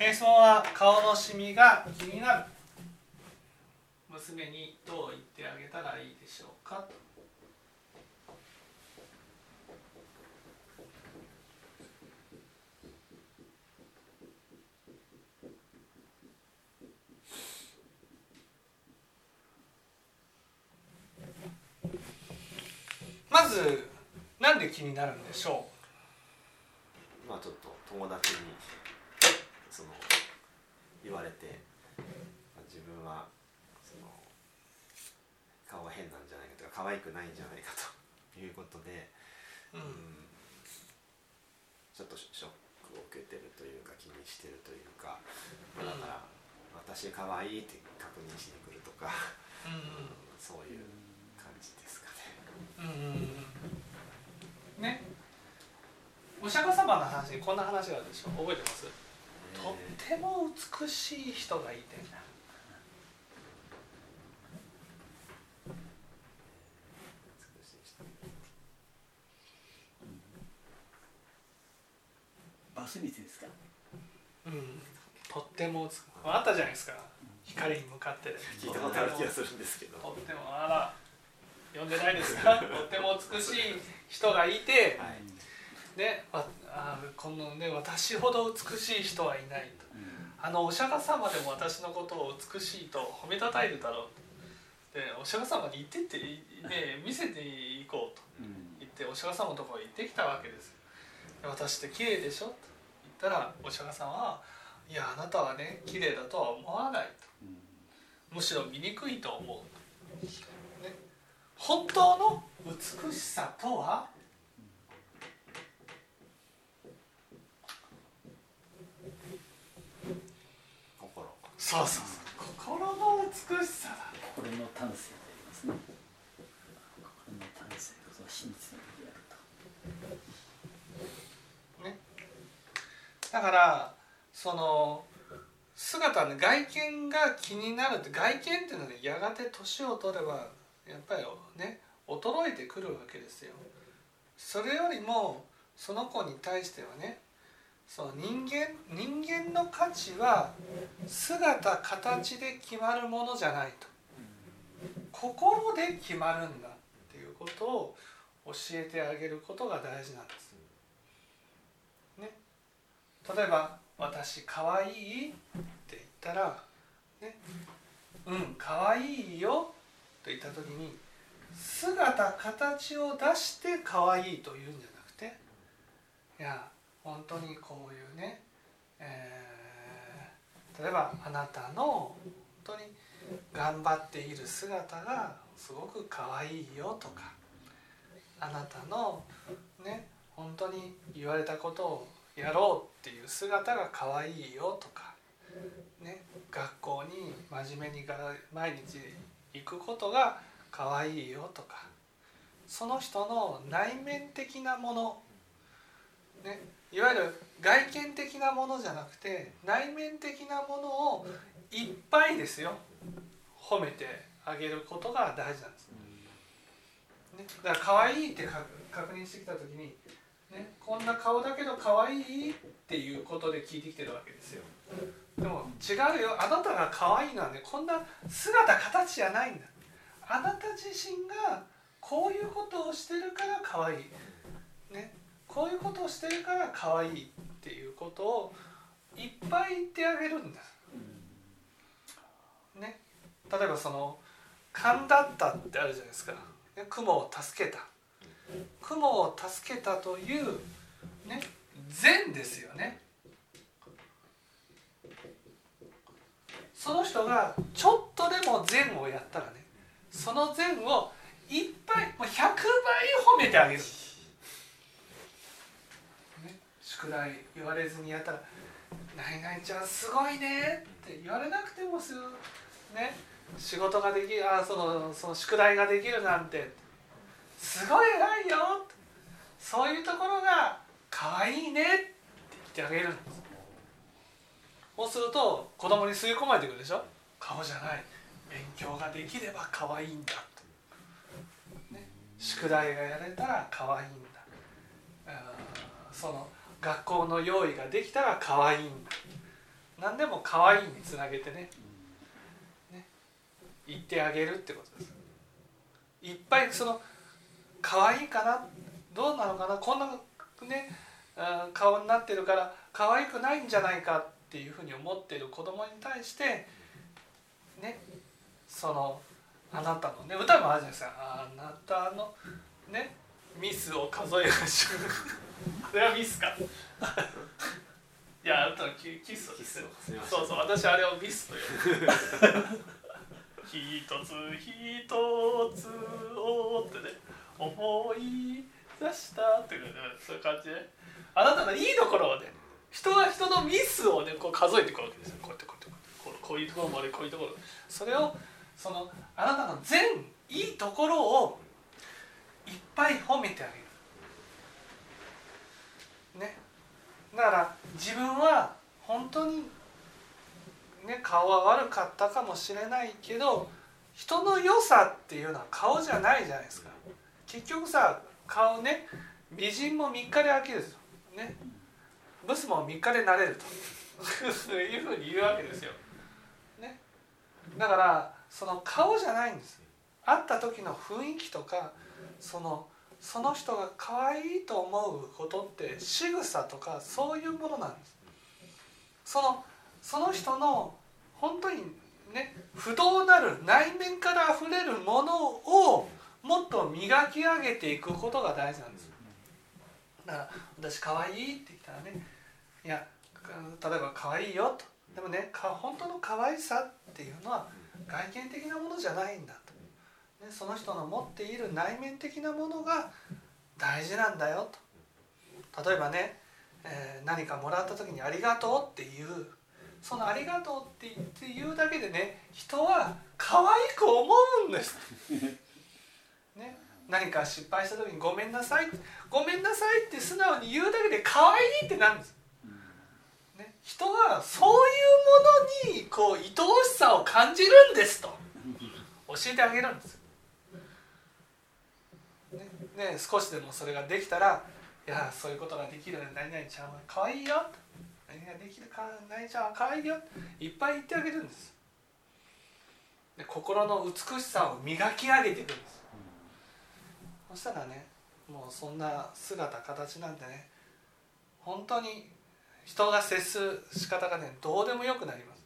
質問は顔のシミが気になる。娘にどう言ってあげたらいいでしょうか？まずなんで気になるんでしょう？まあちょっと友達に。その言われて、まあ、自分はその顔が変なんじゃないかとか可愛くないんじゃないかということで、う、うん。うん。ちょっとショックを受けてるというか気にしてるというか、まあだから私可愛いって確認しに来るとか、うん。そういう感じですかね。うん。ね。お釈迦様の話にこんな話があるでしょ？覚えてます？とっても美しい人がいて。バスミツですか？うん。とってもあったじゃないですか。光に向かってで。聞いたことある気がするんですけど。とってもあら読んでないですか？とっても美しい人がいて。はい。ねわあこのね私ほど美しい人はいないと。うん。あのお釈迦様でも私のことを美しいと褒めたたえるだろうでお釈迦様に言ってって、ね、見せていこうとうん。言ってお釈迦様のところへ行ってきたわけですで私って綺麗でしょと言ったらお釈迦様はいやあなたはね綺麗だとは思わないと。うん。むしろ醜いと思うと、ね、本当の美しさとは心そうそうそう心の美しさだ心の丹精でありますね心の丹精こそ真実の美であるとね、だからその姿ね外見が気になるって外見っていうのはねやがて年を取ればやっぱりね衰えてくるわけですよ。それよりもその子に対してはねその人間人間の価値は姿形で決まるものじゃないと心で決まるんだっていうことを教えてあげることが大事なんです。ね例えば「私かわいい?」って言ったら「ね、うんかわいいよ」と言った時に姿形を出してかわいいと言うんじゃなくていや本当にこういうね、えー例えばあなたの本当に頑張っている姿がすごくかわいいよとかあなたのね本当に言われたことをやろうっていう姿が可愛いよとか、ね、学校に真面目に毎日行くことが可愛いよとかその人の内面的なもの、ね、いわゆる外見的なものじゃなくて内面的なものをいっぱいですよ。褒めてあげることが大事なんです。ね、だから可愛いって確認してきた時にね、こんな顔だけど可愛いっていうことで聞いてきてるわけですよ。でも違うよ。あなたが可愛いのはねこんな姿形じゃないんだ。あなた自身がこういうことをしてるから可愛い。ねこういうことをしてるから可愛いっていうことをいっぱい言ってあげるんだね。例えばその「勘だった」ってあるじゃないですか。ね雲を助けた。雲を助けたというね善ですよね。その人がちょっとでも善をやったらねその善をいっぱいもう100倍褒めてあげる、ね、宿題言われずにやったら「何々ちゃんすごいね」って言われなくてもすぐね。仕事ができるあそのその宿題ができるなんてすごい偉いよそういうところが可愛いねって言ってあげるんですそうすると子供に吸い込まれてくるでしょ。顔じゃない。勉強ができれば可愛いんだ。と、ね、宿題がやれたら可愛いんだ。あその学校の用意ができたら可愛い何でも可愛いにつなげてね。言ってあげるってことです。いっぱいその可愛いかな？どうなのかな？こんなね顔になってるから可愛くないんじゃないかっていうふうに思ってる子供に対してね。そのあなたのね歌もあるじゃないですか。あなたのね。ミスを数えましょう。それはミスか。いやあとキキスですよ。そうそう私あれをミスと呼ぶ。一つ一つをってね思い出したっていうねそういう感じで。あなたのいいところをね人は人のミスをねこう数えていくわけですよ。こうやってこうやってこうこういうところまでこういうところ。それをそのあなたの全いいところをいっぱい褒めてあげる。ね。だから自分は本当にね顔は悪かったかもしれないけど人の良さっていうのは顔じゃないじゃないですか。結局さ顔ね美人も3日で飽きるね。ブスも3日でなれると。いうふうに言うわけですよ、ね、だからその顔じゃないんです会った時の雰囲気とかそのその人が可愛いと思うことって仕草とかそういうものなんです。そのその人の本当にね不動なる内面から溢れるものをもっと磨き上げていくことが大事なんです。だから私可愛いって言ったらねいや例えば可愛いよと。でもね本当の可愛さっていうのは外見的なものじゃないんだと、その人の持っている内面的なものが大事なんだよと例えばね、えー、何かもらった時に「ありがとう」っていうその「ありがとう」って言って言うだけでね人は可愛く思うんです。ね、何か失敗した時に「ごめんなさい」「ごめんなさい」って素直に言うだけで可愛いってなるんです。ね、人はそういうものにこう愛おしさを感じるんですと教えてあげるんです。ね、少しでもそれができたら「いやそういうことができる何々ちゃんは可愛いよ」何ができるか何ちゃんは可愛いよ。いっぱい言ってあげるんです。で心の美しさを磨き上げていくんです。そしたらねもうそんな姿形なんてね本当に人が接する仕方がねどうでもよくなります、